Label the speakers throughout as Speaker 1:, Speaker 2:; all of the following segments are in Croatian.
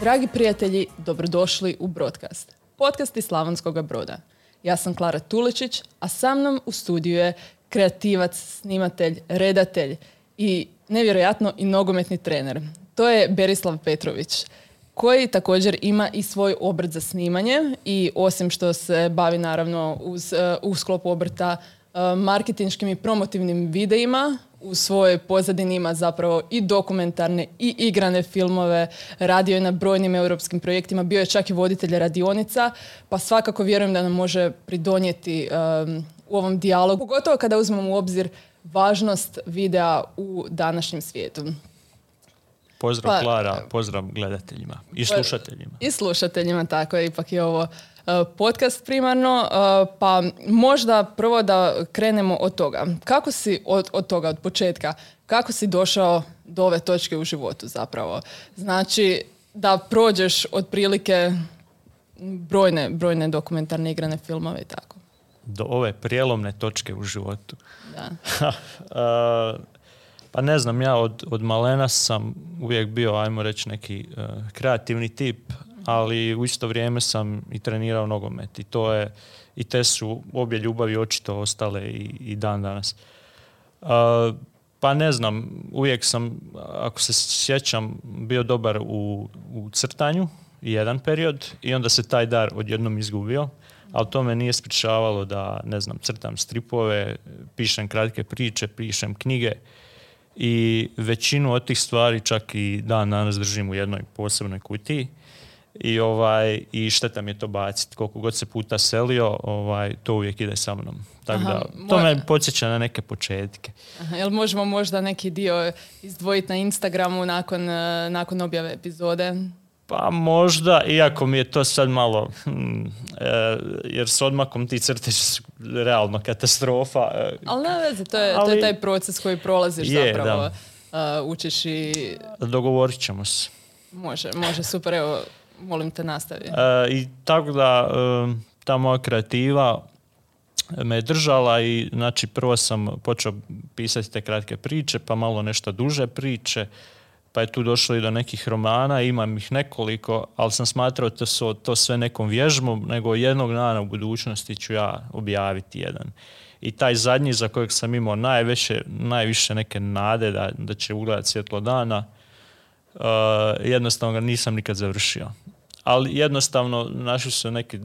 Speaker 1: Dragi prijatelji, dobrodošli u Broadcast, podcast iz Slavonskog broda. Ja sam Klara Tuličić, a sa mnom u studiju je kreativac, snimatelj, redatelj i nevjerojatno i nogometni trener. To je Berislav Petrović koji također ima i svoj obrt za snimanje i osim što se bavi naravno uz, u sklopu obrta uh, marketinškim i promotivnim videima, u svojoj pozadini ima zapravo i dokumentarne i igrane filmove, radio je na brojnim europskim projektima, bio je čak i voditelj radionica, pa svakako vjerujem da nam može pridonijeti um, u ovom dijalogu, pogotovo kada uzmemo u obzir važnost videa u današnjem svijetu.
Speaker 2: Pozdrav
Speaker 1: Pa-
Speaker 2: Klara, pozdrav gledateljima i slušateljima.
Speaker 1: I slušateljima, tako je, ipak je ovo uh, podcast primarno, uh, pa možda prvo da krenemo od toga. Kako si od, od toga, od početka, kako si došao do ove točke u životu zapravo? Znači, da prođeš otprilike brojne, brojne dokumentarne igrane filmove i tako.
Speaker 2: Do ove prijelomne točke u životu.
Speaker 1: Da.
Speaker 2: Uh, pa ne znam, ja od, od malena sam uvijek bio, ajmo reći, neki uh, kreativni tip, ali u isto vrijeme sam i trenirao nogomet. I to je, i te su obje ljubavi očito ostale i, i dan danas. Uh, pa ne znam, uvijek sam, ako se sjećam, bio dobar u, u crtanju jedan period i onda se taj dar odjednom izgubio, ali to me nije sprečavalo da, ne znam, crtam stripove, pišem kratke priče, pišem knjige. I većinu od tih stvari čak i dan danas držim u jednoj posebnoj kutiji i ovaj i šteta mi je to baciti. Koliko god se puta selio, ovaj to uvijek ide sa mnom. Tako
Speaker 1: Aha,
Speaker 2: da to me podsjeća na neke početke.
Speaker 1: Aha, jel možemo možda neki dio izdvojiti na Instagramu nakon, uh, nakon objave epizode?
Speaker 2: Pa možda, iako mi je to sad malo, hmm, e, jer s odmakom ti crteži su realno katastrofa. e,
Speaker 1: Ali nema veze, to je, to je
Speaker 2: Ali-
Speaker 1: taj proces koji prolaziš
Speaker 2: Je,
Speaker 1: zapravo.
Speaker 2: da.
Speaker 1: Uh, učiš i
Speaker 2: dogovorit ćemo se.
Speaker 1: može, može, super, evo, molim te nastavi.
Speaker 2: E, I tako da e, ta moja kreativa me je držala i znači prvo sam počeo pisati te kratke priče, pa malo nešto duže priče, pa je tu došlo i do nekih romana, imam ih nekoliko, ali sam smatrao to, su, to sve nekom vježbom, nego jednog dana u budućnosti ću ja objaviti jedan. I taj zadnji za kojeg sam imao najveće, najviše neke nade da, da će ugledati svjetlo dana, Uh, jednostavno ga nisam nikad završio. Ali jednostavno našli su neke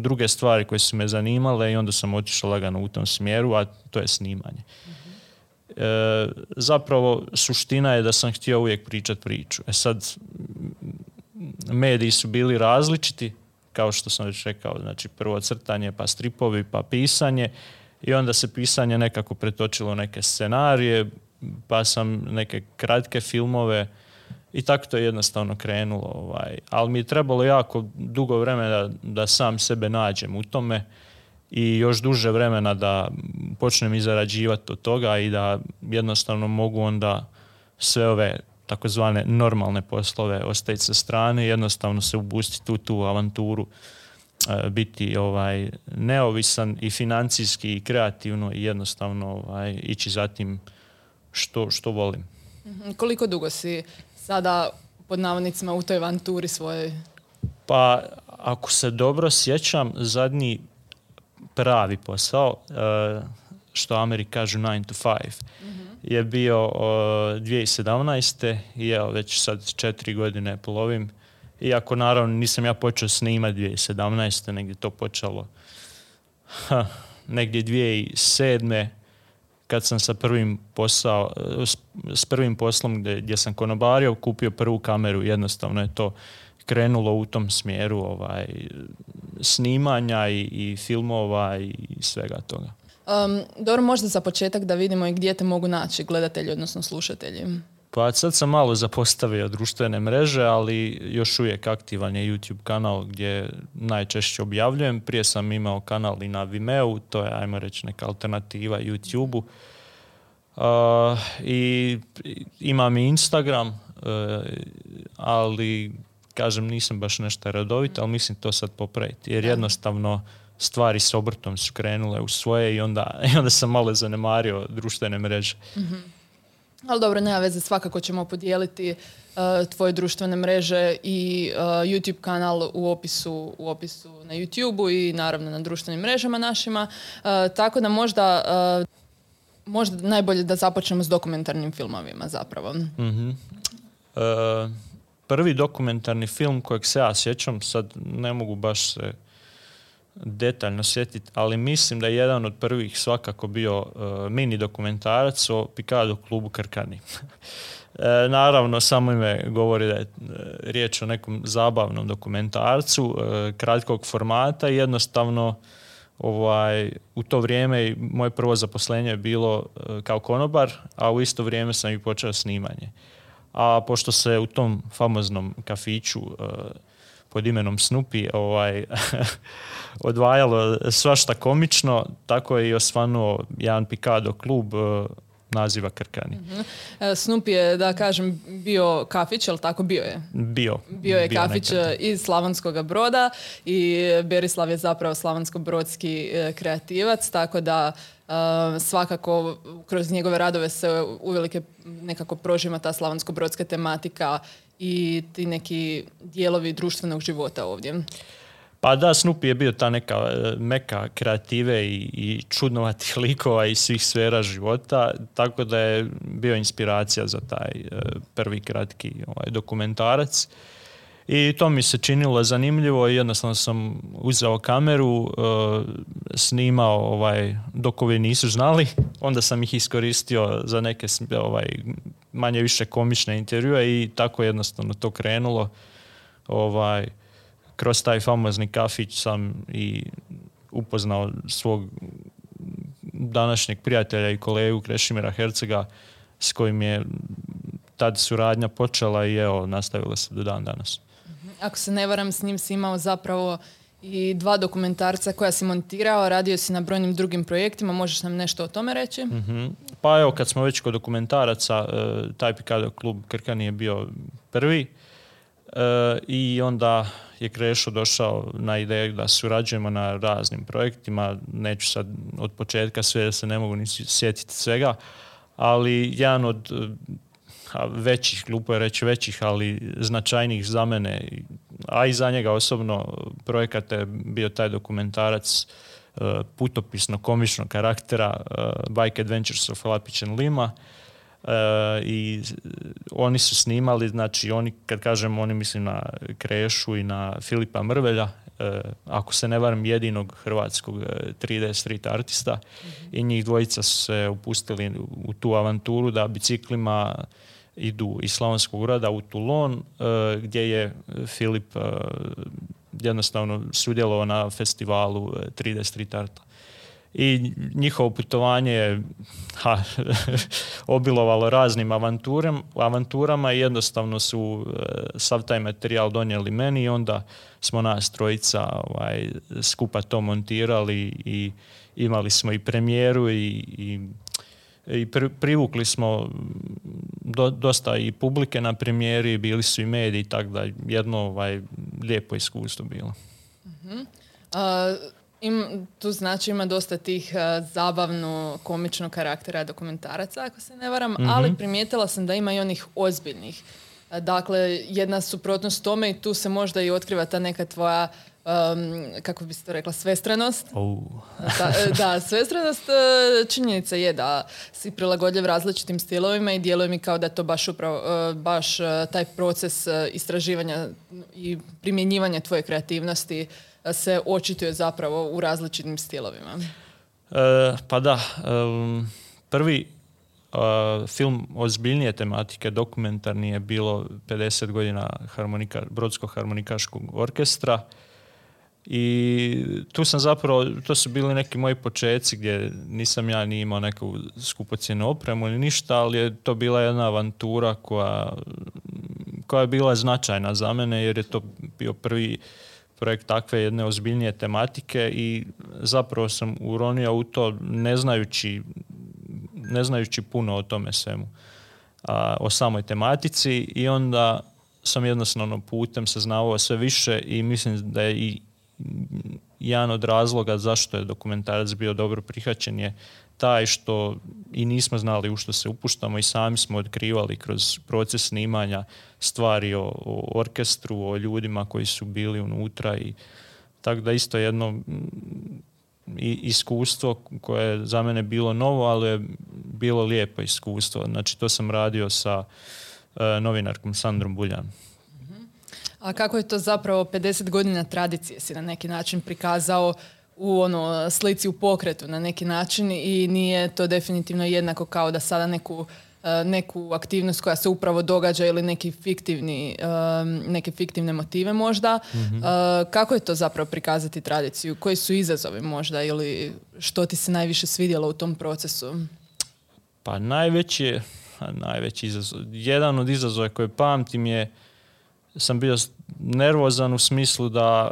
Speaker 2: druge stvari koje su me zanimale i onda sam otišao lagano u tom smjeru, a to je snimanje. E, zapravo suština je da sam htio uvijek pričati priču. E sad, mediji su bili različiti, kao što sam već rekao, znači prvo crtanje, pa stripovi, pa pisanje i onda se pisanje nekako pretočilo neke scenarije, pa sam neke kratke filmove i tako to je jednostavno krenulo. Ovaj. Ali mi je trebalo jako dugo vremena da, da sam sebe nađem u tome i još duže vremena da počnem i zarađivati od toga i da jednostavno mogu onda sve ove takozvane normalne poslove ostaviti sa strane i jednostavno se upustiti u tu avanturu e, biti ovaj neovisan i financijski i kreativno i jednostavno ovaj ići za tim što, što volim.
Speaker 1: Mhm, Koliko dugo si sada pod navodnicima u toj avanturi svojoj?
Speaker 2: Pa, ako se dobro sjećam, zadnji pravi posao, e, što Ameri kažu 9 to 5, je bio e, 2017. i evo već sad četiri godine polovim. Iako naravno nisam ja počeo snimati 2017. negdje to počelo ha, negdje 2007. kad sam sa prvim posao, e, s, prvim poslom gdje, gdje sam konobario, kupio prvu kameru, jednostavno je to krenulo u tom smjeru ovaj, snimanja i, i filmova i svega toga.
Speaker 1: Um, dobro, možda za početak da vidimo i gdje te mogu naći gledatelji, odnosno slušatelji.
Speaker 2: Pa sad sam malo zapostavio društvene mreže, ali još uvijek aktivan je YouTube kanal gdje najčešće objavljujem. Prije sam imao kanal i na Vimeo, to je, ajmo reći, neka alternativa YouTube-u. Uh, I imam i Instagram, uh, ali kažem nisam baš nešto redovit, ali mislim to sad popraviti. Jer jednostavno stvari s obrtom su krenule u svoje i onda, i onda sam malo zanemario društvene mreže.
Speaker 1: Ali dobro, nema veze, svakako ćemo podijeliti uh, tvoje društvene mreže i uh, YouTube kanal u opisu, u opisu na YouTubeu i naravno na društvenim mrežama našima. Uh, tako da možda, možda najbolje da započnemo s dokumentarnim filmovima zapravo.
Speaker 2: Mhm. E, prvi dokumentarni film kojeg se ja sjećam, sad ne mogu baš se detaljno sjetiti, ali mislim da je jedan od prvih svakako bio e, mini dokumentarac o Pikado klubu Krkani. E, naravno, samo ime govori da je e, riječ o nekom zabavnom dokumentarcu, kratkog formata i jednostavno ovaj, u to vrijeme moje prvo zaposlenje je bilo kao konobar, a u isto vrijeme sam i počeo snimanje. A pošto se u tom famoznom kafiću pod imenom Snupi ovaj, odvajalo svašta komično, tako je i osvanuo jedan Pikado klub e, naziva Krkani.
Speaker 1: E, Snoopy je, da kažem, bio kafić, ali tako bio je?
Speaker 2: Bio.
Speaker 1: Bio je kafić
Speaker 2: nekad.
Speaker 1: e, iz Slavonskog broda i Berislav je zapravo slavonsko-brodski e, kreativac, tako da svakako kroz njegove radove se uvelike nekako prožima ta slavonsko-brodska tematika i ti neki dijelovi društvenog života ovdje.
Speaker 2: Pa da, Snoopy je bio ta neka e, meka kreative i, i čudnovatih likova iz svih sfera života, tako da je bio inspiracija za taj e, prvi kratki ovaj, dokumentarac. I to mi se činilo zanimljivo i jednostavno sam uzeo kameru, e, snimao ovaj, dok ovi nisu znali, onda sam ih iskoristio za neke ovaj, manje više komične intervjue i tako jednostavno to krenulo. Ovaj, kroz taj famozni kafić sam i upoznao svog današnjeg prijatelja i kolegu Krešimira Hercega s kojim je tad suradnja počela i evo, nastavila se do dan danas.
Speaker 1: Ako se ne varam, s njim si imao zapravo i dva dokumentarca koja si montirao, radio si na brojnim drugim projektima, možeš nam nešto o tome reći?
Speaker 2: Mhm. Pa evo, kad smo već kod dokumentaraca, e, taj Pikado klub Krkani je bio prvi e, i onda je Krešo došao na ideju da surađujemo na raznim projektima. Neću sad od početka sve, se ne mogu ni sjetiti svega, ali jedan od a većih, glupo je reći većih, ali značajnijih za mene, a i za njega osobno projekat je bio taj dokumentarac e, putopisno-komičnog karaktera e, Bike Adventures of Lapić and Lima. E, i oni su snimali, znači oni, kad kažem oni mislim na Krešu i na Filipa Mrvelja, ako se ne varam jedinog hrvatskog e, 3D street artista. I njih dvojica su se upustili u tu avanturu da biciklima idu iz Slavonskog grada u Toulon e, gdje je Filip e, jednostavno sudjelovao na festivalu e, 3D street arta. I njihovo putovanje je obilovalo raznim avanturam, avanturama i jednostavno su e, sav taj materijal donijeli meni i onda smo nas trojica ovaj, skupa to montirali i imali smo i premijeru i, i i pri- privukli smo do- dosta i publike na premijeri, bili su i mediji, tako da jedno ovaj, lijepo iskustvo bilo.
Speaker 1: A, im, tu znači ima dosta tih a, zabavno komičnog karaktera dokumentaraca, ako se ne varam, ali primijetila sam da ima i onih ozbiljnih. Dakle, jedna suprotnost tome i tu se možda i otkriva ta neka tvoja, um, kako bi se to rekla, svestranost.
Speaker 2: Oh.
Speaker 1: Da, e, da, svestranost e, činjenica je da si prilagodljiv različitim stilovima i djeluje mi kao da je to baš upravo e, baš taj proces istraživanja i primjenjivanja tvoje kreativnosti se očituje zapravo u različitim stilovima.
Speaker 2: E, pa da, em, prvi e, film ozbiljnije tematike, dokumentarni je bilo 50 godina harmonika, Brodskog harmonikaškog orkestra i tu sam zapravo, to su bili neki moji počeci gdje nisam ja ni imao neku skupocjenu opremu ni ništa, ali je to bila jedna avantura koja, koja je bila značajna za mene jer je to bio prvi projekt takve jedne ozbiljnije tematike i zapravo sam uronio u to ne znajući, ne znajući puno o tome svemu, a, o samoj tematici i onda sam jednostavno putem saznavao sve više i mislim da je i jedan od razloga zašto je dokumentarac bio dobro prihvaćen je taj što i nismo znali u što se upuštamo i sami smo otkrivali kroz proces snimanja stvari o, o orkestru, o ljudima koji su bili unutra i tako da isto jedno iskustvo koje je za mene bilo novo, ali je bilo lijepo iskustvo. Znači to sam radio sa e, novinarkom Sandrom Buljan.
Speaker 1: A kako je to zapravo 50 godina tradicije si na neki način prikazao u ono slici u pokretu na neki način i nije to definitivno jednako kao da sada neku e, neku aktivnost koja se upravo događa ili neki fiktivni, e, neke fiktivne motive možda. Mhm. E, kako je to zapravo prikazati tradiciju? Koji su izazovi možda ili što ti se najviše svidjelo u tom procesu?
Speaker 2: Pa najveći, najveći izazov, jedan od izazova koje pamtim je sam bio nervozan u smislu da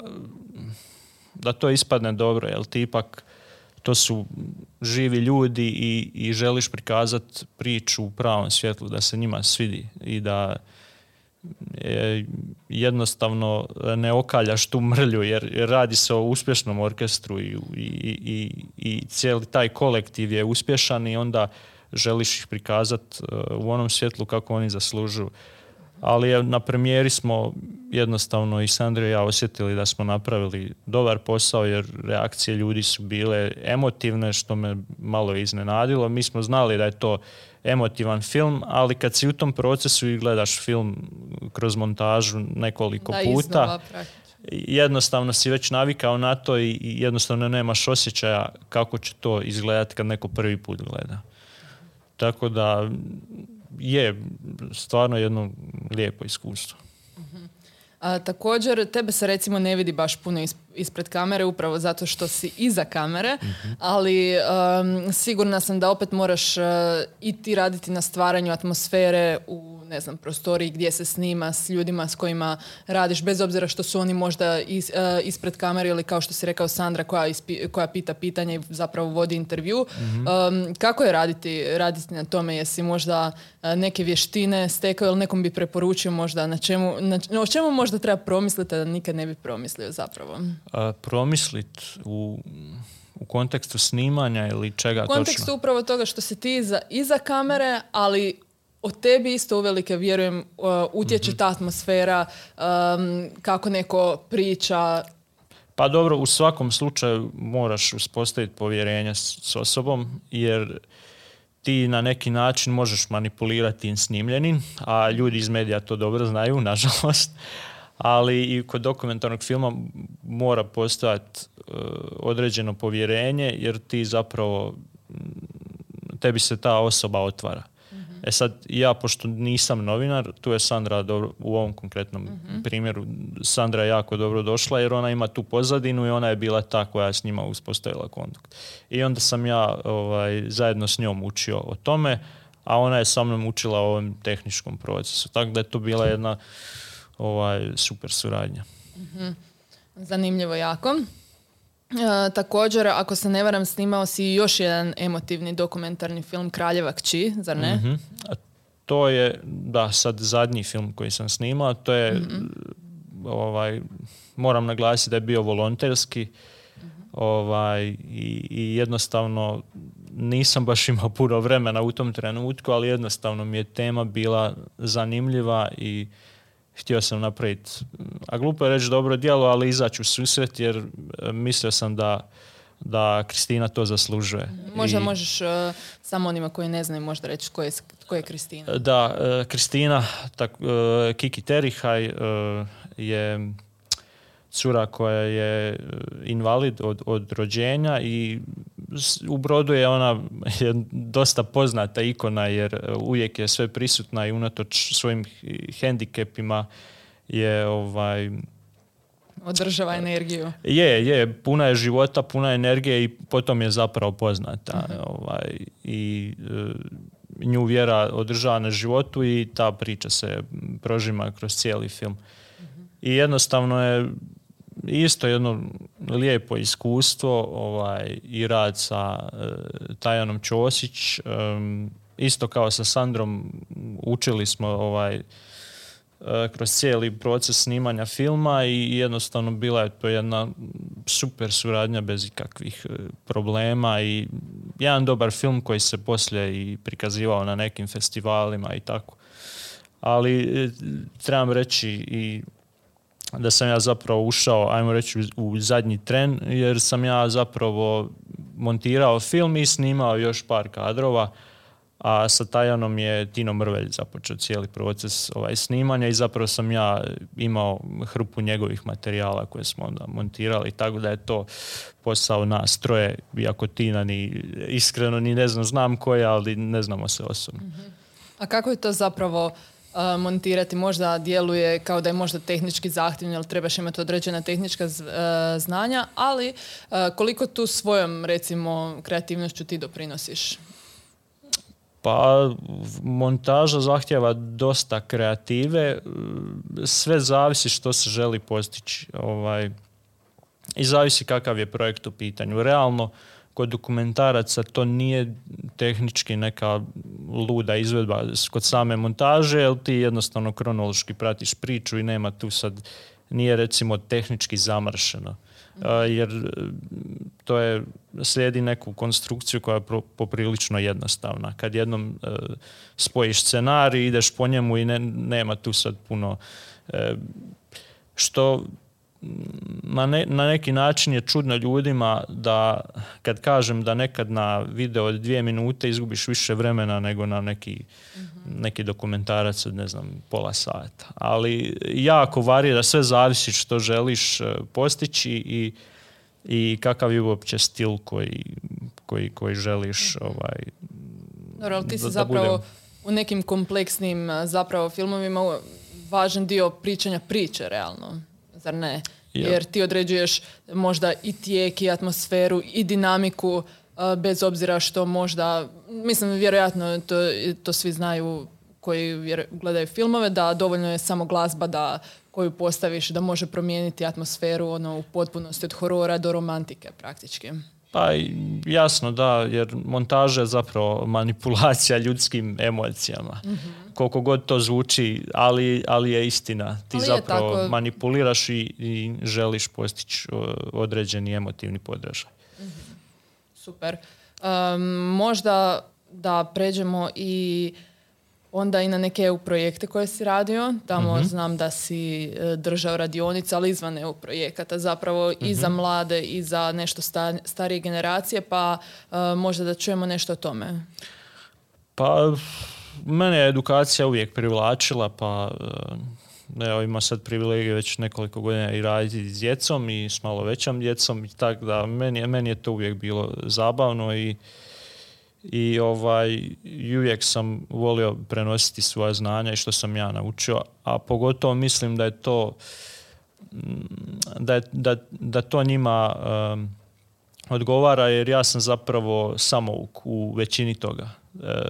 Speaker 2: da to ispadne dobro, jer ti ipak to su živi ljudi i, i želiš prikazati priču u pravom svjetlu, da se njima svidi i da je jednostavno ne okaljaš tu mrlju jer, radi se o uspješnom orkestru i, i, i, i cijeli taj kolektiv je uspješan i onda želiš ih prikazati uh, u onom svjetlu kako oni zaslužuju ali na premijeri smo jednostavno i Sandra i ja osjetili da smo napravili dobar posao jer reakcije ljudi su bile emotivne što me malo iznenadilo. Mi smo znali da je to emotivan film, ali kad si u tom procesu i gledaš film kroz montažu nekoliko da, puta, jednostavno si već navikao na to i jednostavno nemaš osjećaja kako će to izgledati kad neko prvi put gleda. Tako da je stvarno jedno lijepo iskustvo.
Speaker 1: A, također, tebe se recimo ne vidi baš puno ispred kamere, upravo zato što si iza kamere, mhm. ali sigurna sam da opet moraš uh, i ti raditi na stvaranju atmosfere u ne znam, prostoriji gdje se snima s ljudima s kojima radiš, bez obzira što su oni možda is, uh, ispred kamere ili kao što si rekao Sandra koja, koja pita pitanje i zapravo vodi intervju. Mhm. Um, kako je raditi, raditi na tome? Jesi možda uh, neke vještine stekao ili nekom bi preporučio možda na čemu, na, o čemu možda treba promisliti da nikad ne bi promislio zapravo?
Speaker 2: A, promislit u u kontekstu snimanja ili čega
Speaker 1: točno? U kontekstu upravo toga što si ti iza, iza kamere, ali o tebi isto uvelike vjerujem uh, utječe ta atmosfera, um, kako neko priča.
Speaker 2: Pa dobro, u svakom slučaju moraš uspostaviti povjerenje s, osobom, jer ti na neki način možeš manipulirati snimljenim, a ljudi iz medija to dobro znaju, nažalost. Ali i kod dokumentarnog filma mora postojati uh, određeno povjerenje, jer ti zapravo tebi se ta osoba otvara. E sad, ja pošto nisam novinar, tu je Sandra dobro, u ovom konkretnom mhm. primjeru, Sandra je jako dobro došla jer ona ima tu pozadinu i ona je bila ta koja je s njima uspostavila kontakt. I onda sam ja ovaj, zajedno s njom učio o tome, a ona je sa mnom učila o ovom tehničkom procesu. Tako da je to bila jedna ovaj, super suradnja.
Speaker 1: Mhm. Zanimljivo jako. E, također, ako se ne varam, snimao si još jedan emotivni dokumentarni film Kraljeva kći, zar ne?
Speaker 2: mm to je, da, sad zadnji film koji sam snimao, to je, mhm. ovaj, moram naglasiti da je bio volonterski ovaj, i, i jednostavno nisam baš imao puno vremena u tom trenutku, ali jednostavno mi je tema bila zanimljiva i htio sam napraviti, a glupo je reći dobro djelo, ali izaći u susret jer e, mislio sam da da Kristina to zaslužuje.
Speaker 1: Možda I, možeš uh, samo onima koji ne znaju možda reći ko je, ko je Kristina.
Speaker 2: Da, uh, Kristina, tak, Kiki Terihaj je cura koja je invalid od, od rođenja i u Brodu je ona je dosta poznata ikona jer e, uvijek je sve prisutna i unatoč svojim hendikepima je ovaj
Speaker 1: održava energiju.
Speaker 2: Je, je, puna je života, puna je energije i potom je zapravo poznata. Mhm. Ovaj, I e, nju vjera održava na životu i ta priča se prožima kroz cijeli film. Mhm. I jednostavno je isto jedno lijepo iskustvo ovaj, i rad sa uh, Tajanom Ćosić. isto kao sa Sandrom učili smo ovaj, e, kroz cijeli proces snimanja filma i jednostavno bila je to jedna super suradnja bez ikakvih e, problema i jedan dobar film koji se poslije i prikazivao na nekim festivalima i tako. Ali e, trebam reći i da sam ja zapravo ušao, ajmo reći, u zadnji tren, jer sam ja zapravo montirao film i snimao još par kadrova, a sa Tajanom je Tino Mrvelj započeo cijeli proces ovaj, snimanja i zapravo sam ja imao hrpu njegovih materijala koje smo onda montirali, tako da je to posao nas troje, iako Tina ni iskreno ni ne znam, znam koje, ali ne znamo se osobno.
Speaker 1: A kako je to zapravo montirati možda djeluje kao da je možda tehnički zahtjevno jer trebaš imati određena tehnička znanja, ali koliko tu svojom recimo kreativnošću ti doprinosiš?
Speaker 2: Pa montaža zahtjeva dosta kreative, sve zavisi što se želi postići. Ovaj, I zavisi kakav je projekt u pitanju. Realno, kod dokumentaraca to nije tehnički neka luda izvedba kod same montaže, jer ti jednostavno kronološki pratiš priču i nema tu sad, nije recimo tehnički zamršeno. Jer e, to je, slijedi neku konstrukciju koja je poprilično jednostavna. Kad jednom e, spojiš scenarij, ideš po njemu i nema tu sad puno e, što na, na neki način je čudno ljudima da kad kažem da nekad na video od dvije minute izgubiš više vremena nego na neki, mhm. neki dokumentarac od ne znam pola sata. Ali jako varira, sve zavisi što želiš e, postići i, i kakav je uopće stil koji, koji, koji želiš mhm. ovaj,
Speaker 1: Dobro, ali ti si zapravo u nekim kompleksnim zapravo filmovima važan dio pričanja priče realno zar ne? Jer ti određuješ možda i tijek i atmosferu i dinamiku bez obzira što možda, mislim vjerojatno to, to svi znaju koji gledaju filmove, da dovoljno je samo glazba da koju postaviš da može promijeniti atmosferu ono, u potpunosti od horora do romantike praktički.
Speaker 2: Pa jasno da, jer montaža je zapravo manipulacija ljudskim emocijama. mm Koliko god to zvuči, ali, ali je istina. Ti zapravo manipuliraš i, i želiš postići određeni emotivni podražaj. mm
Speaker 1: Super. možda da pređemo i onda i na neke EU projekte koje si radio. Tamo mhm. znam da si e, držao radionice, ali izvan EU projekata zapravo i za mhm. mlade i za nešto starije generacije, pa uh, možda da čujemo nešto o tome.
Speaker 2: Pa, mene je edukacija uvijek privlačila, pa e, evo ima sad privilegije već nekoliko godina i raditi s djecom i s malo većom djecom i tako da meni, meni je to uvijek bilo zabavno i i ovaj, uvijek sam volio prenositi svoja znanja i što sam ja naučio, a pogotovo mislim da je to da, da, da to njima odgovara jer ja sam zapravo samouk u većini toga. E,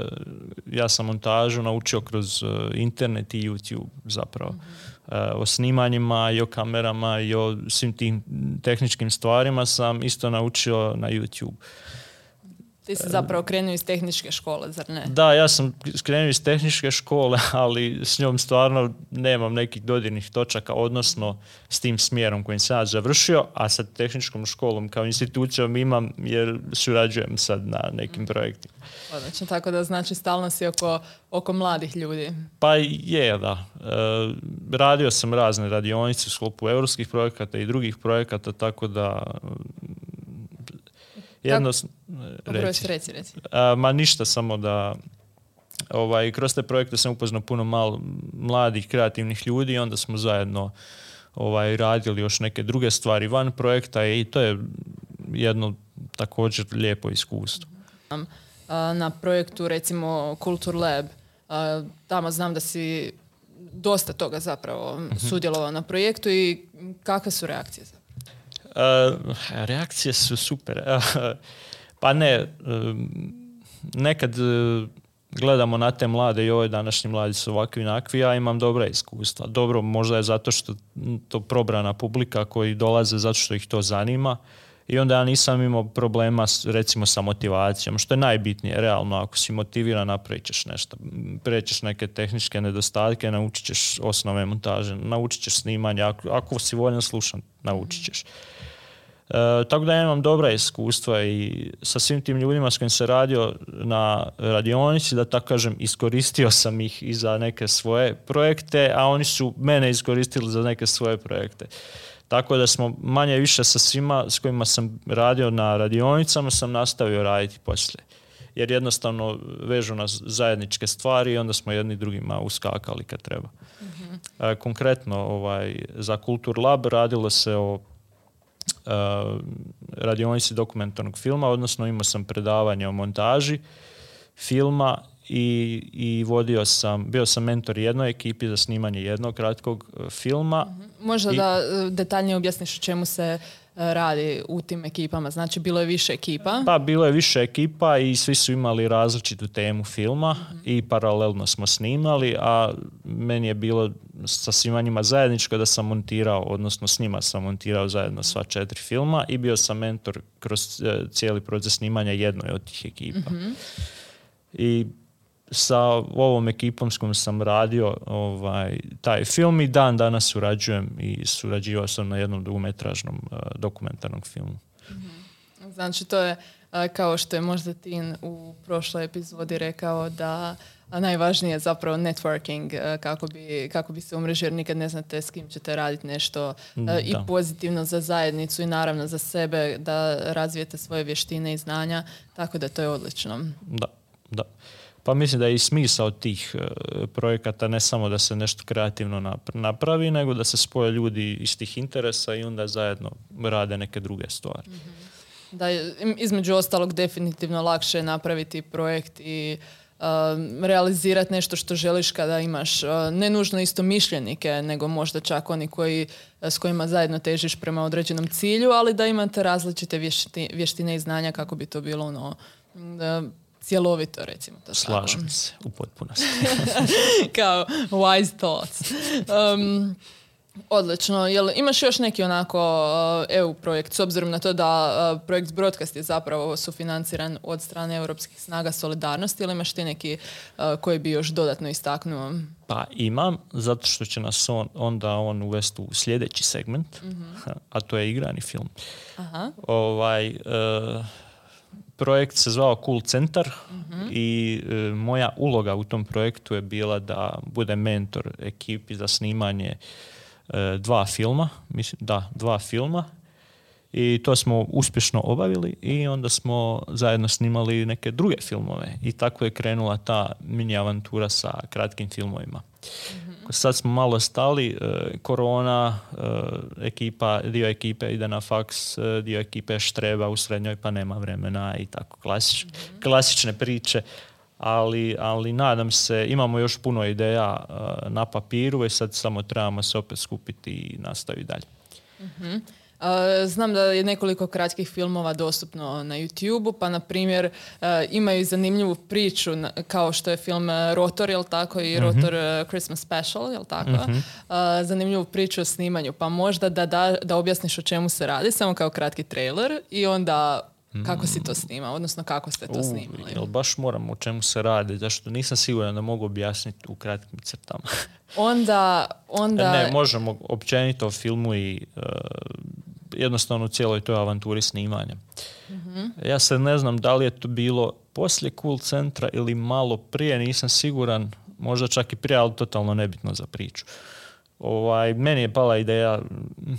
Speaker 2: ja sam montažu naučio kroz e, internet i YouTube zapravo. E, o snimanjima i o kamerama i o svim tim tehničkim stvarima sam isto naučio na YouTube.
Speaker 1: Ti si zapravo krenuo iz tehničke škole, zar ne?
Speaker 2: Da, ja sam krenuo iz tehničke škole, ali s njom stvarno nemam nekih dodirnih točaka, odnosno s tim smjerom kojim sam ja završio, a sa tehničkom školom kao institucijom imam jer surađujem sad na nekim projektima.
Speaker 1: Odlično, tako da znači stalno si oko, oko mladih ljudi.
Speaker 2: Pa je, da. E, radio sam razne radionice u sklopu europskih projekata i drugih projekata, tako da
Speaker 1: jedno... Reci. reci, reci.
Speaker 2: ma ništa, samo da ovaj, kroz te projekte sam upoznao puno malo mladih, kreativnih ljudi i onda smo zajedno ovaj, radili još neke druge stvari van projekta i to je jedno također lijepo iskustvo.
Speaker 1: Na projektu recimo Culture Lab, tamo znam da si dosta toga zapravo mhm. sudjelovao na projektu i kakve su reakcije?
Speaker 2: Uh, reakcije su super. pa ne, nekad gledamo na te mlade i ove današnji mladi su ovakvi nakvi, ja imam dobra iskustva. Dobro, možda je zato što to probrana publika koji dolaze zato što ih to zanima i onda ja nisam imao problema recimo sa motivacijom, što je najbitnije, realno, ako si motiviran napravit ćeš nešto, prećeš neke tehničke nedostatke, naučit ćeš osnove montaže, naučit ćeš snimanje, ako, ako si voljan slušan, naučit ćeš. E, tako da imam dobra iskustva i sa svim tim ljudima s kojim se radio na radionici, da tako kažem, iskoristio sam ih i za neke svoje projekte, a oni su mene iskoristili za neke svoje projekte. Tako da smo manje više sa svima s kojima sam radio na radionicama sam nastavio raditi poslije. Jer jednostavno vežu nas zajedničke stvari i onda smo jedni drugima uskakali kad treba. E, konkretno ovaj, za Kultur Lab radilo se o radionici dokumentarnog filma, odnosno imao sam predavanje o montaži filma i, i vodio sam, bio sam mentor jednoj ekipi za snimanje jednog kratkog uh, filma. Mhm.
Speaker 1: Možda da uh, detaljnije objasniš o čemu se radi u tim ekipama? Znači, bilo je više ekipa?
Speaker 2: Pa, bilo je više ekipa i svi su imali različitu temu filma i paralelno smo snimali, a meni je bilo sa svima njima zajedničko da sam montirao, odnosno s njima sam montirao zajedno sva četiri filma i bio sam mentor kroz e, cijeli proces snimanja jednoj od tih ekipa. Mhm. I sa ovom ekipom s kojom sam radio ovaj, taj film i dan danas surađujem i surađivao sam na jednom dugometražnom uh, dokumentarnom filmu.
Speaker 1: mm Znači to je kao što je možda Tin u prošloj epizodi rekao da najvažnije je zapravo networking kako bi, kako bi se umrežili jer nikad ne znate s kim ćete raditi nešto i pozitivno za zajednicu i naravno za sebe da razvijete svoje vještine i znanja tako da to je odlično.
Speaker 2: Da, da. Pa mislim da je i smisao tih e, projekata ne samo da se nešto kreativno napravi, nego da se spoje ljudi iz tih interesa i onda zajedno rade neke druge stvari. Mhm.
Speaker 1: Da je između ostalog definitivno lakše napraviti projekt i uh, realizirati nešto što želiš kada imaš uh, ne nužno isto mišljenike, nego možda čak oni koji, s kojima zajedno težiš prema određenom cilju, ali da imate različite vještine i znanja kako bi to bilo ono, cjelovito, recimo to
Speaker 2: Slažem se, u potpunosti.
Speaker 1: Kao wise thoughts. Um, odlično. Jel imaš još neki onako uh, EU projekt, s obzirom na to da uh, projekt Broadcast je zapravo sufinanciran od strane Europskih snaga solidarnosti, ili imaš ti neki uh, koji bi još dodatno istaknuo?
Speaker 2: Pa imam, zato što će nas on, onda on uvesti u sljedeći segment, mhm. a to je igrani film. Aha. Ovaj, projekt se zvao Cool Centar i e, moja uloga u tom projektu je bila da bude mentor ekipi za snimanje e, dva filma, mislim da, dva filma. I to smo uspješno obavili i onda smo zajedno snimali neke druge filmove. I tako je krenula ta mini avantura sa kratkim filmovima. Sad smo malo stali, e, korona, e, ekipa, dio ekipe ide na faks, e, dio ekipe štreba u srednjoj pa nema vremena i tako klasič, mhm. klasične priče. Ali, ali nadam se, imamo još puno ideja na papiru i sad samo trebamo se opet skupiti i nastaviti dalje.
Speaker 1: Mhm. Znam da je nekoliko kratkih filmova dostupno na youtube pa na primjer imaju zanimljivu priču kao što je film Rotor, jel tako, i Rotor mhm. Christmas Special, jel tako? Mhm. Zanimljivu priču o snimanju, pa možda da, da, da objasniš o čemu se radi, samo kao kratki trailer i onda kako si to snimao, odnosno kako ste to snimali?
Speaker 2: Jel baš moram o čemu se radi, zašto nisam siguran da mogu objasniti u kratkim crtama.
Speaker 1: onda, onda...
Speaker 2: Ne, možemo općenito o filmu i uh, jednostavno u cijeloj toj avanturi snimanja. Ja se ne znam da li je to bilo poslije Cool Centra ili malo prije, nisam siguran, možda čak i prije, ali totalno nebitno za priču. Ovaj, meni je pala ideja mm,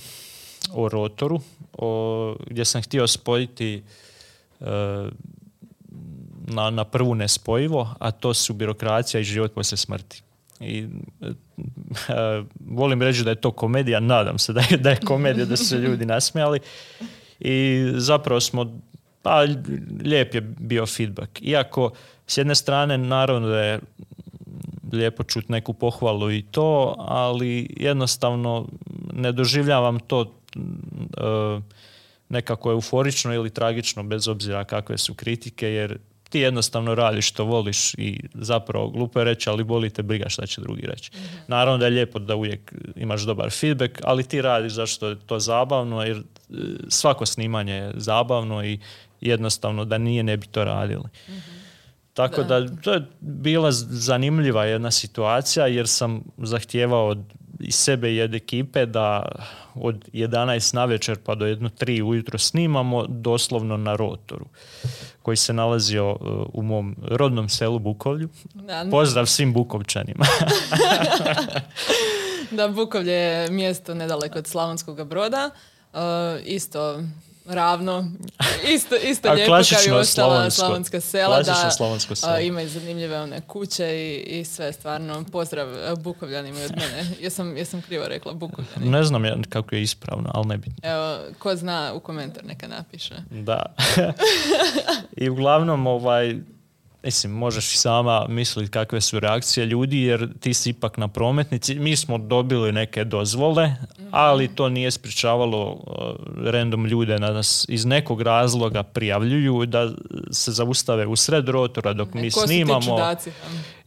Speaker 2: o rotoru, o, gdje sam htio spojiti e, na, na prvu nespojivo, a to su birokracija i život poslije smrti. I e, volim reći da je to komedija, nadam se da je, da je komedija, da su se ljudi nasmijali. I zapravo smo, pa lijep je bio feedback. Iako s jedne strane naravno da je lijepo čuti neku pohvalu i to, ali jednostavno ne doživljavam to uh, nekako euforično ili tragično bez obzira kakve su kritike jer ti jednostavno radiš što voliš i zapravo glupo je reći, ali boli te briga šta će drugi reći. Mhm. Naravno da je lijepo da uvijek imaš dobar feedback, ali ti radiš zašto je to zabavno, jer e, svako snimanje je zabavno i jednostavno da nije ne bi to radili. Mhm. Tako da. to je bila zanimljiva jedna situacija jer sam zahtijevao od iz sebe i od ekipe da od 11 na večer pa do jedno 3 ujutro snimamo doslovno na rotoru koji se nalazio uh, u mom rodnom selu Bukovlju.
Speaker 1: Da,
Speaker 2: Pozdrav svim Bukovčanima.
Speaker 1: da, Bukovlje je mjesto nedaleko od Slavonskog broda. Uh, isto ravno. Isto, isto
Speaker 2: A
Speaker 1: lijepo kao i ostala slavonska sela. Da,
Speaker 2: slavonsko selo.
Speaker 1: a, imaju zanimljive one kuće i, i sve stvarno. Pozdrav a, Bukovljanima i od mene. Jesam, jesam krivo rekla Bukovljani.
Speaker 2: ne znam ja kako je ispravno, ali ne bi.
Speaker 1: Evo, ko zna u komentar neka napiše.
Speaker 2: Da. I uglavnom, ovaj, mislim, možeš i sama misliti kakve su reakcije ljudi, jer ti si ipak na prometnici. Mi smo dobili neke dozvole, ali to nije sprječavalo uh, random ljude da nas iz nekog razloga prijavljuju, da se zaustave u sred rotora dok mi
Speaker 1: ko su ti
Speaker 2: snimamo?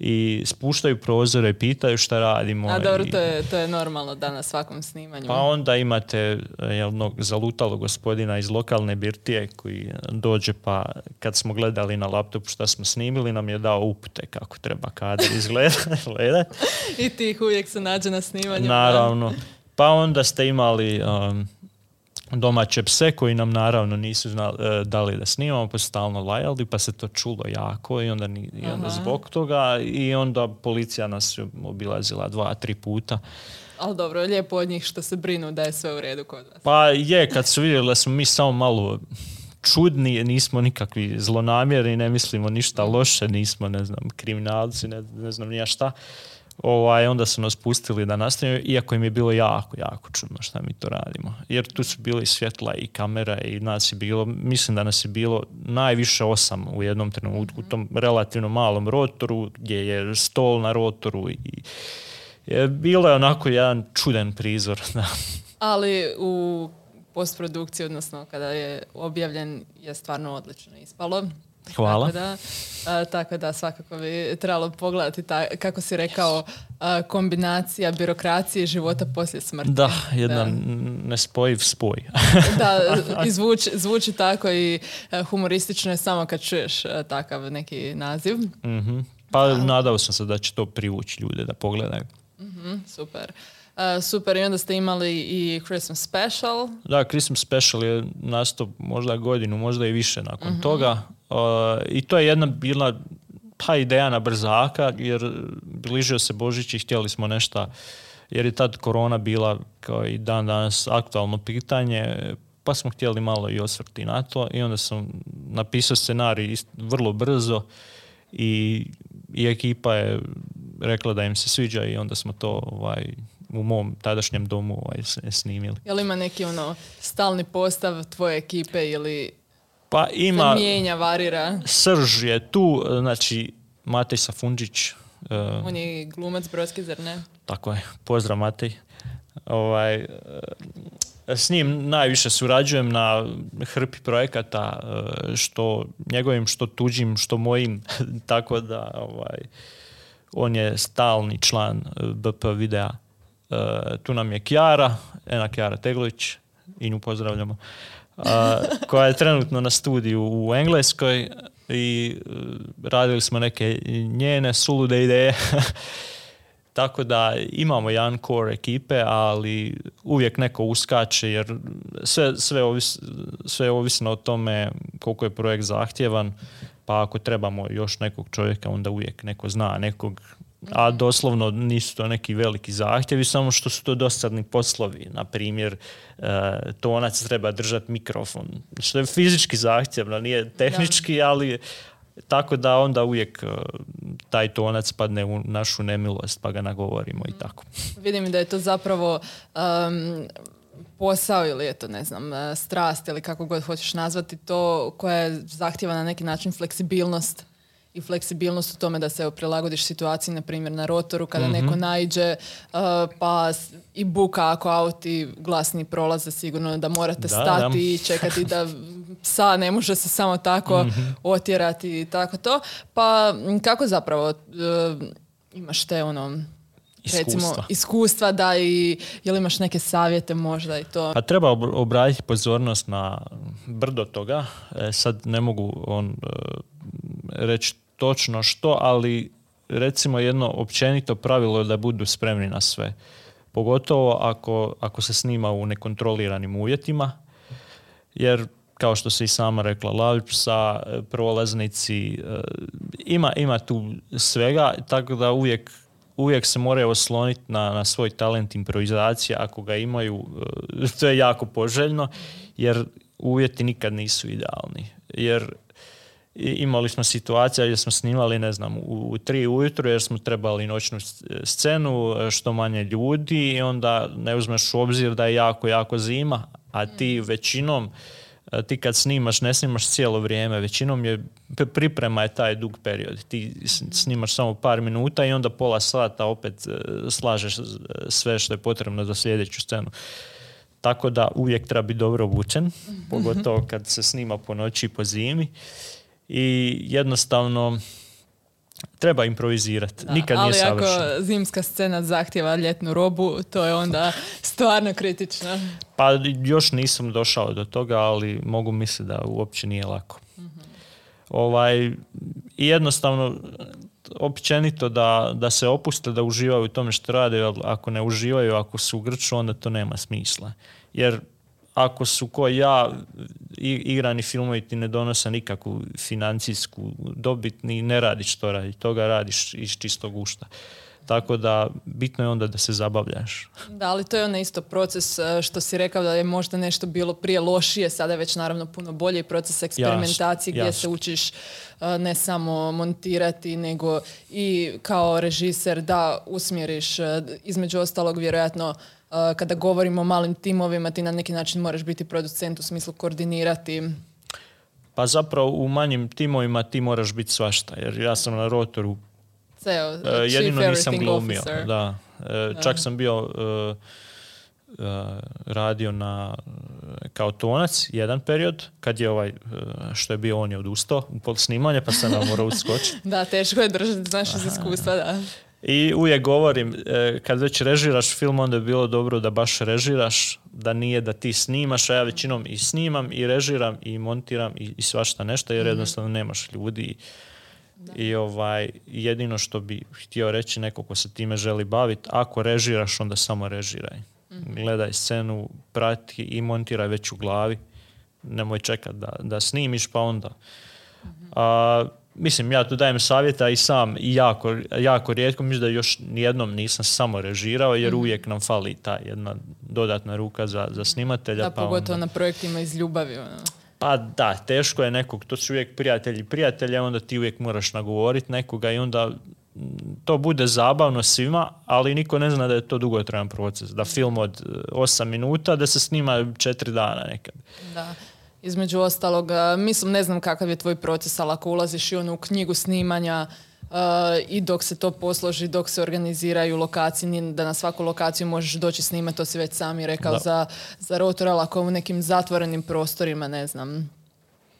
Speaker 2: I spuštaju prozore i pitaju šta radimo.
Speaker 1: A dobro,
Speaker 2: i-
Speaker 1: to je, to je normalno da na svakom snimanju.
Speaker 2: pa onda imate e, jednog zalutalo gospodina iz lokalne birtije koji dođe pa kad smo gledali na laptopu šta smo snimili nam je dao upute kako treba kadar izgledati.
Speaker 1: I ti ih uvijek se nađe na snimanju.
Speaker 2: naravno. Pa onda ste imali um, domaće pse koji nam naravno nisu znali, e, dali da snimamo pa stalno lajali pa se to čulo jako i onda, ni, i onda zbog toga i onda policija nas obilazila dva, tri puta.
Speaker 1: Ali dobro, lijepo od njih što se brinu da je sve u redu kod vas.
Speaker 2: Pa je, kad su vidjeli da smo mi samo malo čudni, nismo nikakvi zlonamjerni, ne mislimo ništa loše, nismo, ne znam, kriminalci, ne, ne znam ni ja šta. Ovaj, onda su nas pustili da nastavimo, iako im je bilo jako, jako čudno šta mi to radimo. Jer tu su bili svjetla i kamera i nas je bilo, mislim da nas je bilo najviše osam u jednom trenutku, u tom relativno malom rotoru, gdje je stol na rotoru i je, bilo je onako jedan čudan prizor. Da.
Speaker 1: Ali u postprodukciji, odnosno kada je objavljen, je stvarno odlično ispalo.
Speaker 2: Hvala.
Speaker 1: Tako da, a, tako da svakako bi trebalo pogledati, ta, kako si rekao, a, kombinacija birokracije i života poslije smrti.
Speaker 2: Da, jedan
Speaker 1: Da.
Speaker 2: nespojiv spoj.
Speaker 1: Da, i zvuči, zvuči tako i e, humoristično je samo kad čuješ e, takav neki naziv.
Speaker 2: Mhm. Pa nadao sam se da će to privući ljude da pogledaju.
Speaker 1: Mhm, super. E, super, i onda ste imali i Christmas special.
Speaker 2: Da, Christmas Special je nastao možda godinu, možda i više nakon toga. Uh, I to je jedna bila pa ideja na brzaka, jer bližio se Božić i htjeli smo nešto, jer je tad korona bila kao i dan danas aktualno pitanje, pa smo htjeli malo i osvrti na to i onda sam napisao scenarij vrlo brzo i, i ekipa je rekla da im se sviđa i onda smo to ovaj, u mom tadašnjem domu ovaj, s- snimili.
Speaker 1: Jel ima neki ono stalni postav tvoje ekipe ili
Speaker 2: Pa ima,
Speaker 1: mijenja, varira?
Speaker 2: srž je tu, znači Matej Safunđić, e,
Speaker 1: On je glumac Brodski, zar ne?
Speaker 2: tako je, pozdrav Matej. Ovaj, e, s njim najviše surađujem na hrpi projekata, e, što njegovim, što tuđim, što mojim, tako da ovaj, on je stalni član e, BP videa. E, tu nam je Kjara, Ena Kjara Teglić, i nju pozdravljamo, a, koja je trenutno na studiju u Engleskoj i e, radili smo neke njene sulude ideje. Tako da imamo jedan core ekipe, ali uvijek neko uskače jer sve, sve, ovis, sve je ovisno o tome koliko je projekt zahtjevan, pa ako trebamo još nekog čovjeka, onda uvijek neko zna nekog, a doslovno nisu to neki veliki zahtjevi, samo što su to dosadni poslovi. Na primjer, e, tonac treba držati mikrofon, što je fizički zahtjevno, nije tehnički, ali tako da onda uvijek e, taj tonac padne u našu nemilost pa ga nagovorimo i tako.
Speaker 1: Vidim da je to zapravo um, posao ili je to, ne znam, uh, strast ili kako god hoćeš nazvati to koja je zahtjeva na neki način fleksibilnost i fleksibilnost u tome da se evo, prilagodiš situaciji, na primjer na rotoru kada
Speaker 2: Mhm.
Speaker 1: neko naiđe, uh, pa i buka ako auti glasni prolaze sigurno da morate
Speaker 2: Da,
Speaker 1: stati
Speaker 2: da.
Speaker 1: i čekati da psa ne može se samo tako
Speaker 2: Mhm.
Speaker 1: otjerati i tako to. Pa kako zapravo uh, imaš te ono recimo
Speaker 2: Iskustva.
Speaker 1: iskustva da i jel imaš neke savjete možda i to.
Speaker 2: A treba ob- obratiti pozornost na brdo toga. E, sad ne mogu on e, reći točno što, ali recimo jedno općenito pravilo je da budu spremni na sve. Pogotovo ako, ako se snima u nekontroliranim uvjetima, jer kao što se i sama rekla, lavipsa, prolaznici, ima, ima tu svega, tako da uvijek uvijek se moraju osloniti na, na svoj talent improvizacije ako ga imaju, to je jako poželjno jer uvjeti nikad nisu idealni. Jer imali smo situacija gdje smo snimali, ne znam, u, tri ujutro jer smo trebali noćnu scenu, što manje ljudi i onda ne uzmeš u obzir da je jako, jako zima, a ti većinom ti kad snimaš, ne snimaš cijelo vrijeme, većinom je priprema je taj dug period. Ti snimaš samo par minuta i onda pola sata opet e, slažeš sve što je potrebno za sljedeću scenu. Tako da uvijek treba biti dobro obučen, pogotovo kad se snima po noći i po zimi. I jednostavno treba improvizirati. Nikad
Speaker 1: ali
Speaker 2: nije
Speaker 1: ako zimska scena zahtjeva ljetnu robu, to je onda stvarno kritično.
Speaker 2: Pa još nisam došao do toga, ali mogu misliti da uopće nije lako. Ovaj, I jednostavno, općenito da, da se opuste, da uživaju u tome što rade, ako ne uživaju, ako su u grču, onda to nema smisla. Jer ako su ko ja igrani filmovi ti ne donose nikakvu financijsku dobit ni ne radiš to radi, toga radiš iz čistog gušta. Tako da bitno je onda da se zabavljaš.
Speaker 1: Da, ali to je onaj isto proces e, što si rekao da je možda nešto bilo prije lošije, sada je već naravno puno bolji proces eksperimentacije gdje se učiš e, ne samo montirati, nego i kao režiser da usmjeriš e, između ostalog vjerojatno kada govorimo o malim timovima, ti na neki način moraš biti producent u smislu koordinirati.
Speaker 2: Pa zapravo u manjim timovima ti moraš biti svašta, jer ja sam na rotoru
Speaker 1: Ceo,
Speaker 2: uh, jedino nisam glumio. Da. Uh, čak sam bio uh, radio na kao tonac jedan period kad je ovaj što je bio on je odustao u pol snimanja pa sam nam morao uskočiti.
Speaker 1: da, teško je držati, znaš iz iskustva, da.
Speaker 2: I uvijek govorim, kad već režiraš film, onda je bilo dobro da baš režiraš, da nije da ti snimaš, a ja većinom i snimam, i režiram, i montiram, i, i svašta nešto, jer mhm. jednostavno nemaš ljudi. I ovaj, jedino što bi htio reći neko ko se time želi baviti, ako režiraš, onda samo režiraj. mm Gledaj scenu, prati i montiraj već u glavi. Nemoj čekati da, da snimiš, pa onda. mm A, mislim, ja tu dajem savjeta i sam i jako, jako rijetko, mislim da još nijednom nisam samo režirao, jer mm uvijek nam fali ta jedna dodatna ruka za, za snimatelja.
Speaker 1: Da, pa pogotovo na projektima iz ljubavi. Ono.
Speaker 2: Pa da, teško je nekog, to su uvijek prijatelji prijatelja, onda ti uvijek moraš nagovoriti nekoga i onda to bude zabavno svima, ali niko ne zna da je to dugotrajan proces. Da film od 8 minuta, da se snima 4 dana nekad.
Speaker 1: Da. Između ostalog, mislim, ne znam kakav je tvoj proces, ali ako ulaziš i ono u knjigu snimanja, i dok se to posloži, dok se organiziraju lokacije, da na svaku lokaciju možeš doći snimati, to si već sami rekao za, za rotor, ali ako u nekim zatvorenim prostorima, ne znam,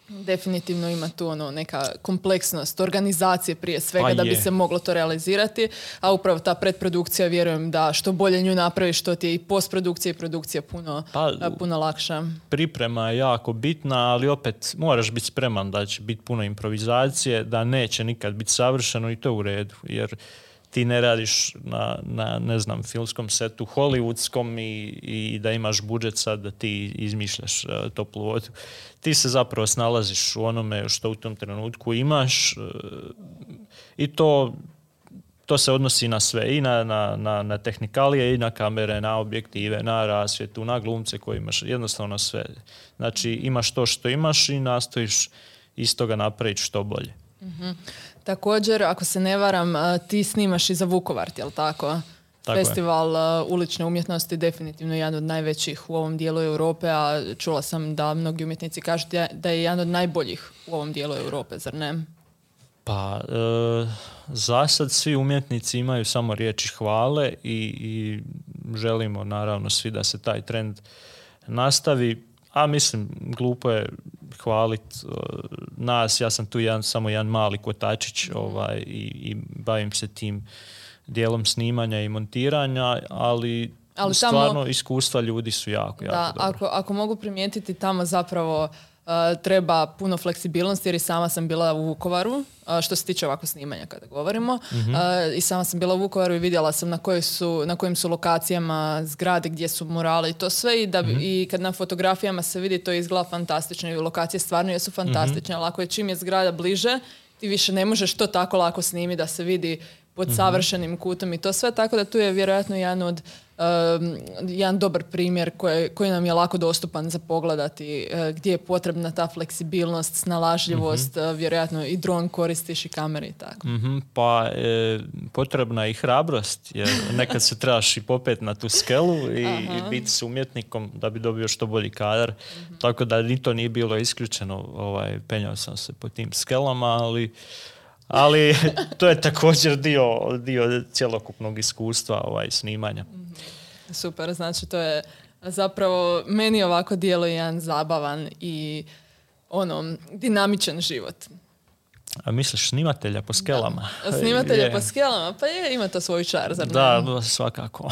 Speaker 1: definitivno ima tu ono neka kompleksnost organizacije prije svega pa da bi se moglo to realizirati, a upravo ta predprodukcija vjerujem da što bolje nju napraviš, što ti je i postprodukcija i produkcija puno, pa, puno lakša.
Speaker 2: Priprema je jako bitna, ali opet moraš biti spreman da će biti puno improvizacije, da neće nikad biti savršeno i to u redu, jer ti ne radiš na, na ne znam, filmskom setu hollywoodskom i, i da imaš budžet sad da ti izmišljaš uh, toplu vodu. Ti se zapravo snalaziš u onome što u tom trenutku imaš uh, i to to se odnosi na sve, i na, na, na, na tehnikalije, i na kamere, na objektive, na rasvjetu, na glumce koji imaš, jednostavno sve. Znači imaš to što imaš i nastojiš iz toga napraviti što bolje.
Speaker 1: mm Također, ako se ne varam, ti snimaš i za Vukovar, jel tako? tako Festival je. ulične umjetnosti definitivno jedan od najvećih u ovom dijelu Europe, a čula sam da mnogi umjetnici kažu da je jedan od najboljih u ovom dijelu Europe, zar ne?
Speaker 2: Pa, e, za sad svi umjetnici imaju samo riječi hvale i, i želimo naravno svi da se taj trend nastavi a mislim, glupo je hvalit uh, nas, ja sam tu jedan, samo jedan mali kotačić mhm. ovaj, i, i bavim se tim dijelom snimanja i montiranja, ali, ali stvarno iskustva ljudi su jako, jako
Speaker 1: da, Ako, ako mogu primijetiti tamo zapravo treba puno fleksibilnosti jer i sama sam bila u Vukovaru, što se tiče ovako snimanja kada govorimo.
Speaker 2: Mhm.
Speaker 1: I sama sam bila u Vukovaru i vidjela sam na, koje su, na kojim su lokacijama zgrade, gdje su murale i to sve. I, da,
Speaker 2: Mhm.
Speaker 1: i kad na fotografijama se vidi, to izgleda fantastično i lokacije stvarno jesu fantastične. Ali ako je čim je zgrada bliže, ti više ne možeš to tako lako snimiti da se vidi pod savršenim kutom i to sve, tako da tu je vjerojatno jedan od um, jedan dobar primjer koji, koji nam je lako dostupan za pogledati uh, gdje je potrebna ta fleksibilnost, snalažljivost, uh, vjerojatno i dron koristiš i kamere i tako.
Speaker 2: Mhm, pa e, potrebna je i hrabrost, jer nekad se trebaš i popet na tu skelu i, i biti s umjetnikom da bi dobio što bolji kadar. Tako da ni to nije bilo isključeno. Ovaj, penjao sam se po tim skelama, ali ali to je također dio, dio cjelokupnog iskustva ovaj, snimanja.
Speaker 1: Super, znači to je zapravo meni ovako djeluje jedan zabavan i ono, dinamičan život.
Speaker 2: A misliš snimatelja po skelama?
Speaker 1: Snimatelja
Speaker 2: Je.
Speaker 1: po skelama, pa je, ima to svoj čar, zar ne?
Speaker 2: Da, svakako.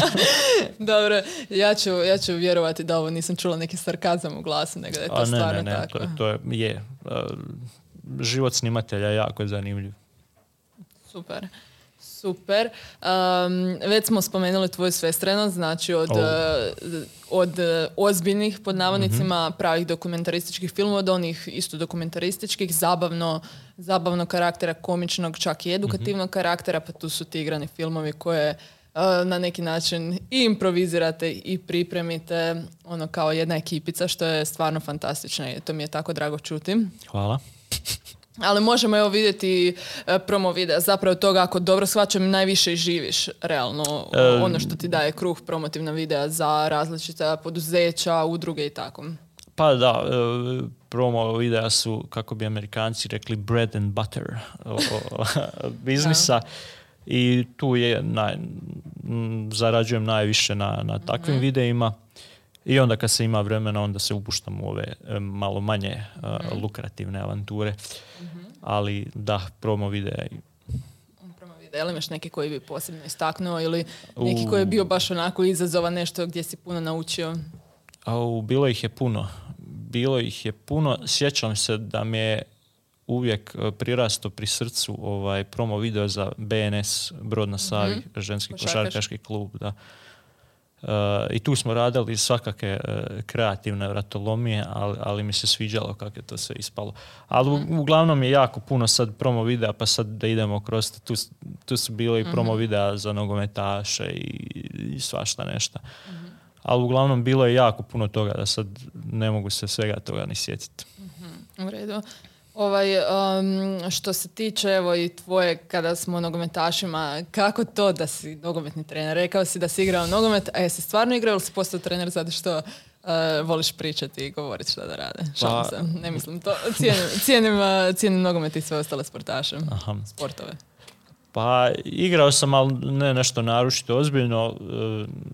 Speaker 1: Dobro, ja ću, ja ću vjerovati da ovo nisam čula neki sarkazam u glasu, nego da je to
Speaker 2: A ne,
Speaker 1: stvarno
Speaker 2: ne, ne,
Speaker 1: tako.
Speaker 2: to, je- to je, je. Život snimatelja je jako zanimljiv.
Speaker 1: Super. Super. Um, već smo spomenuli tvoju svestrenost, znači od, eh, od eh, ozbiljnih, pod navodnicima,
Speaker 2: Mhm.
Speaker 1: pravih dokumentarističkih filmova do onih isto dokumentarističkih, zabavno, zabavno karaktera, komičnog, čak i edukativnog
Speaker 2: Mhm.
Speaker 1: karaktera, pa tu su ti igrani filmovi koje eh, na neki način i improvizirate i pripremite ono kao jedna ekipica, što je stvarno fantastično i to mi je tako drago čuti.
Speaker 2: Hvala.
Speaker 1: Ali možemo evo vidjeti e, promo videa. Zapravo toga ako dobro shvaćam najviše i živiš realno
Speaker 2: E,
Speaker 1: ono što ti daje kruh promotivna videa za različita poduzeća, udruge i tako.
Speaker 2: Pa da, e, promo videa su, kako bi amerikanci rekli, bread and butter biznisa. I tu je naj, zarađujem najviše na, na takvim videima. I onda kad se ima vremena, onda se upuštam u ove e, malo manje e, lukrativne avanture. Ali da, promo videa
Speaker 1: Promo videa, imaš neki koji bi posebno istaknuo ili neki
Speaker 2: U.
Speaker 1: koji je bio baš onako izazovan nešto gdje si puno naučio.
Speaker 2: Au, bilo ih je puno. Bilo ih je puno. Sjećam se da mi je uvijek e, prirasto pri srcu ovaj promo video za BNS Brod na Savi, ženski
Speaker 1: Košarkaš.
Speaker 2: košarkaški klub. Da. E, I tu smo radili svakake e, kreativne vratolomije, ali, ali mi se sviđalo kako je to sve ispalo. Ali u- uglavnom je jako puno sad promo videa, pa sad da idemo kroz to. tu, tu su bili i promo videa za nogometaše i, i svašta nešto. Ali uglavnom bilo je jako puno toga da sad ne mogu se svega toga ni sjetiti.
Speaker 1: U redu. Ovaj, um, što se tiče evo i tvoje kada smo nogometašima, kako to da si nogometni trener? Rekao si da si igrao nogomet, a jesi stvarno igrao ili si postao trener zato što uh, voliš pričati i govoriti šta da rade? Šalim
Speaker 2: Pa-
Speaker 1: se, ne mislim to. Cijenim, cijenim, uh, cijenim nogomet i sve ostale sportaše,
Speaker 2: Aha.
Speaker 1: sportove.
Speaker 2: Pa igrao sam, ali ne nešto naručito ozbiljno.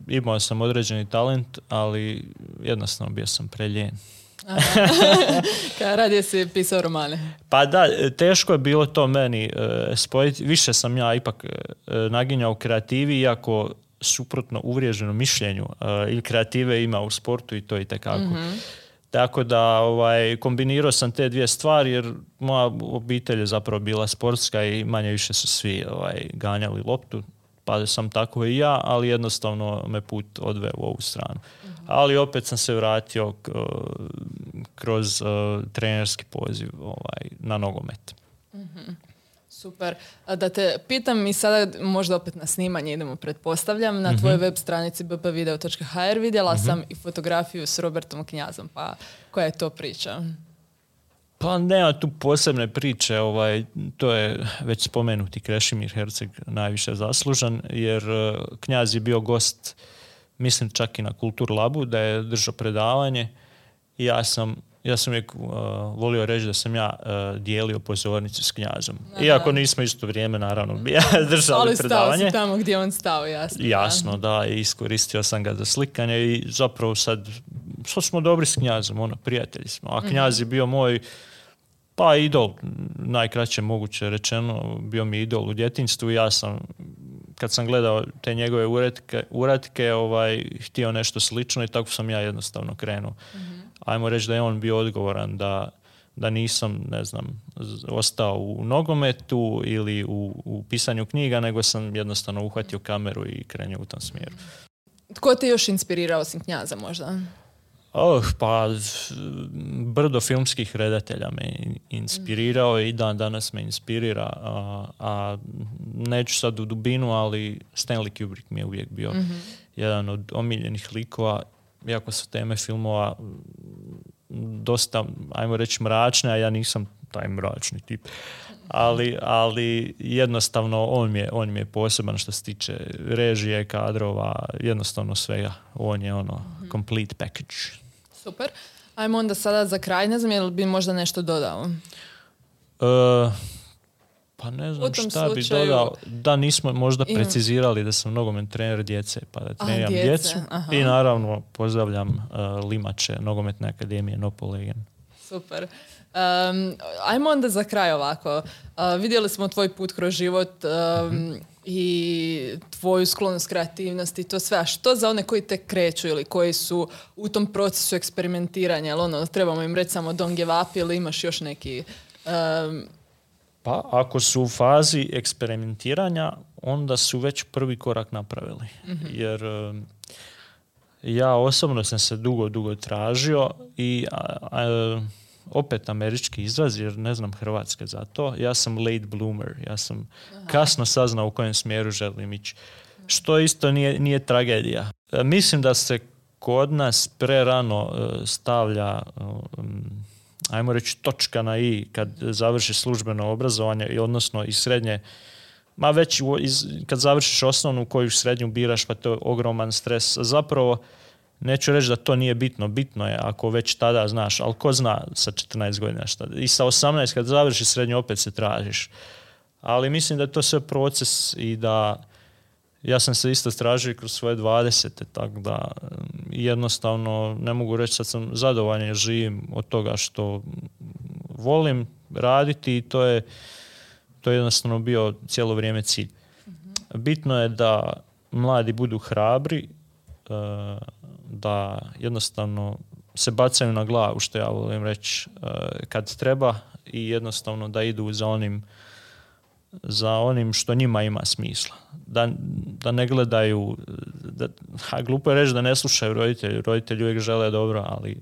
Speaker 2: E, imao sam određeni talent, ali jednostavno bio sam preljen.
Speaker 1: Kada radije si pisao romane.
Speaker 2: Pa da, teško je bilo to meni e, spojiti. Više sam ja ipak e, naginjao u kreativi, iako suprotno uvriježenom mišljenju e, i kreative ima u sportu i to i tekako. Tako da ovaj, kombinirao sam te dvije stvari jer moja obitelj je zapravo bila sportska i manje više su svi ovaj, ganjali loptu. Pa sam tako i ja, ali jednostavno me put odveo u ovu stranu. Ali opet sam se vratio k- kroz eh, trenerski poziv ovaj, na nogomet.
Speaker 1: Super. A da te pitam i sada možda opet na snimanje idemo pretpostavljam. Na tvojoj web stranici bpvideo.hr vidjela sam i fotografiju s Robertom Knjazom. Pa koja je to priča?
Speaker 2: Pa nema tu posebne priče, ovaj, to je već spomenuti Krešimir Herceg najviše zaslužan, jer eh, knjaz je bio gost, mislim čak i na Kultur Labu, da je držao predavanje i ja sam ja sam uvijek eh, volio reći da sam ja eh, dijelio pozornicu s knjazom. Iako nismo isto vrijeme, naravno, držali
Speaker 1: Ali stao
Speaker 2: predavanje.
Speaker 1: si tamo gdje on stao, jasno. da.
Speaker 2: Jasno, da, i iskoristio sam ga za slikanje i zapravo sad, sad smo dobri s knjazom, ono, prijatelji smo. A knjaz je bio moj, pa idol, najkraće moguće rečeno, bio mi idol u djetinjstvu i ja sam, kad sam gledao te njegove uratke, uratke ovaj, htio nešto slično i tako sam ja jednostavno krenuo. ajmo reći da je on bio odgovoran da, da nisam, ne znam, ostao u nogometu ili u, u pisanju knjiga, nego sam jednostavno uhvatio kameru i krenio u tom smjeru.
Speaker 1: Tko te još inspirirao osim knjaza možda?
Speaker 2: Oh, pa brdo filmskih redatelja me in- inspirirao i dan danas me inspirira, a, a neću sad u dubinu, ali Stanley Kubrick mi je uvijek bio jedan od omiljenih likova, iako su teme filmova dosta, ajmo reći, mračne, a ja nisam taj mračni tip. Ali, ali jednostavno on mi, je, on mi je poseban što se tiče režije, kadrova, jednostavno svega. On je ono complete package.
Speaker 1: Super. Ajmo onda sada za kraj, ne znam je li bi možda nešto dodao.
Speaker 2: E, pa ne znam šta bi dodao. Da nismo možda precizirali da sam nogomet trener djece, pa da treniram
Speaker 1: djece,
Speaker 2: djecu.
Speaker 1: aha.
Speaker 2: I naravno pozdravljam e, Limače, nogometne akademije Nopolegen.
Speaker 1: Super. Um, ajmo onda za kraj ovako. Uh, vidjeli smo tvoj put kroz život um, i tvoju sklonost kreativnosti i to sve. A što za one koji te kreću ili koji su u tom procesu eksperimentiranja? Jel ono, trebamo im reći samo don't give up ili imaš još neki... um,
Speaker 2: Pa ako su u fazi eksperimentiranja, onda su već prvi korak napravili. Jer um, ja osobno sam se dugo, dugo tražio i a, a, opet američki izraz, jer ne znam hrvatske za to, ja sam late bloomer, ja sam kasno saznao u kojem smjeru želim ići. Što isto nije, nije tragedija. E, Mislim da se kod nas prerano e, stavlja um, ajmo reći točka na i kad završi službeno obrazovanje i odnosno i srednje ma već iz, kad završiš osnovnu koju srednju biraš pa to je ogroman stres. Zapravo neću reći da to nije bitno, bitno je ako već tada znaš, ali ko zna sa 14 godina šta. I sa 18 kad završiš srednju opet se tražiš. Ali mislim da je to sve proces i da ja sam se isto tražio i kroz svoje 20. tako da mm, jednostavno ne mogu reći sad sam zadovoljan jer živim od toga što volim raditi i to je, to je jednostavno bio cijelo vrijeme cilj. Bitno je da mladi budu hrabri, e, da jednostavno se bacaju na glavu, što ja volim reći, e, kad treba i jednostavno da idu za onim za onim što njima ima smisla. Da, da ne gledaju, da, a glupo je reći da ne slušaju roditelji, roditelji uvijek žele dobro, ali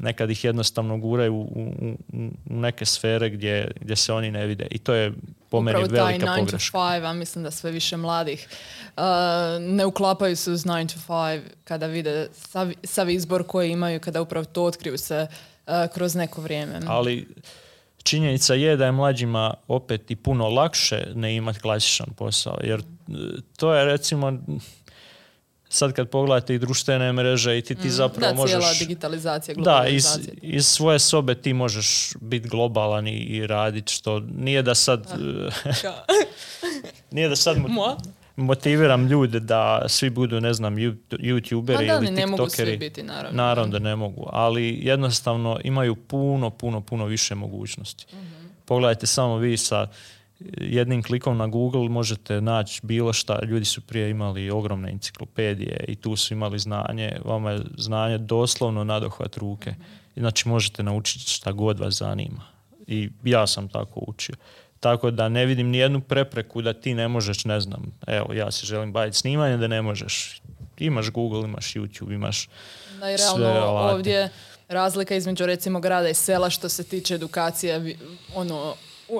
Speaker 2: nekad ih jednostavno guraju u, u, u neke sfere gdje, gdje se oni ne vide i to je po meni
Speaker 1: upravo taj
Speaker 2: velika
Speaker 1: 9
Speaker 2: pogreška.
Speaker 1: to 5, a mislim da sve više mladih uh, ne uklapaju se uz 9 to 5 kada vide sav, sav izbor koji imaju, kada upravo to otkriju se uh, kroz neko vrijeme.
Speaker 2: Ali činjenica je da je mlađima opet i puno lakše ne imati klasičan posao, jer e, to je recimo sad kad pogledate i društvene mreže i ti, ti zapravo
Speaker 1: Mm, da, cijela
Speaker 2: možeš...
Speaker 1: digitalizacija,
Speaker 2: Da, iz,
Speaker 1: globalizacija.
Speaker 2: iz svoje sobe ti možeš biti globalan i, i raditi što nije da sad nije da sad mo-
Speaker 1: Mo?
Speaker 2: motiviram ljude da svi budu ne znam you- youtuberi
Speaker 1: da,
Speaker 2: ili
Speaker 1: ni ne mogu
Speaker 2: tiktokeri.
Speaker 1: svi biti, naravno.
Speaker 2: Naravno da ne mogu, ali jednostavno imaju puno, puno, puno više mogućnosti. Pogledajte samo vi sa jednim klikom na Google možete naći bilo šta. Ljudi su prije imali ogromne enciklopedije i tu su imali znanje. Vama je znanje doslovno nadohvat ruke. Znači možete naučiti šta god vas zanima. I ja sam tako učio. Tako da ne vidim ni jednu prepreku da ti ne možeš, ne znam, evo ja se želim baviti snimanjem, da ne možeš. Imaš Google, imaš YouTube, imaš
Speaker 1: i
Speaker 2: sve
Speaker 1: ovdje razlika između recimo grada i sela što se tiče edukacije ono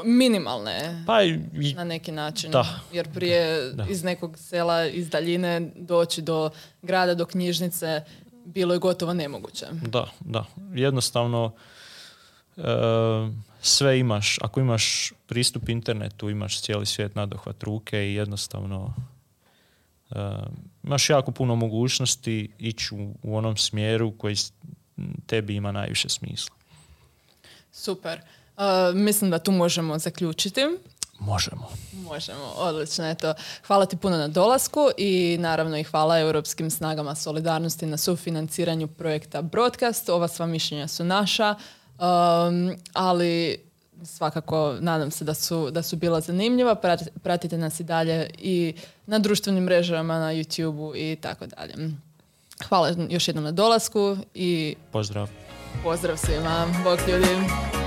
Speaker 1: minimalne
Speaker 2: Pa i,
Speaker 1: na neki način.
Speaker 2: Da.
Speaker 1: Jer prije
Speaker 2: Da.
Speaker 1: iz nekog sela, iz daljine doći do grada, do knjižnice bilo je gotovo nemoguće.
Speaker 2: da, da. Jednostavno e, sve imaš. Ako imaš pristup internetu, imaš cijeli svijet nadohvat ruke i jednostavno e, imaš jako puno mogućnosti ići u, u onom smjeru koji tebi ima najviše smisla.
Speaker 1: Super. Uh, mislim da tu možemo zaključiti.
Speaker 2: Možemo.
Speaker 1: Možemo, odlično, eto. Hvala ti puno na dolasku i naravno i hvala Europskim snagama solidarnosti na sufinanciranju projekta Broadcast. Ova sva mišljenja su naša, um, ali svakako nadam se da su, da su bila zanimljiva. Prati- Pratite nas i dalje i na društvenim mrežama, na YouTube-u i tako dalje. Hvala još jednom na dolasku i
Speaker 2: Pozdrav.
Speaker 1: Pozdrav svima. Bok ljudi.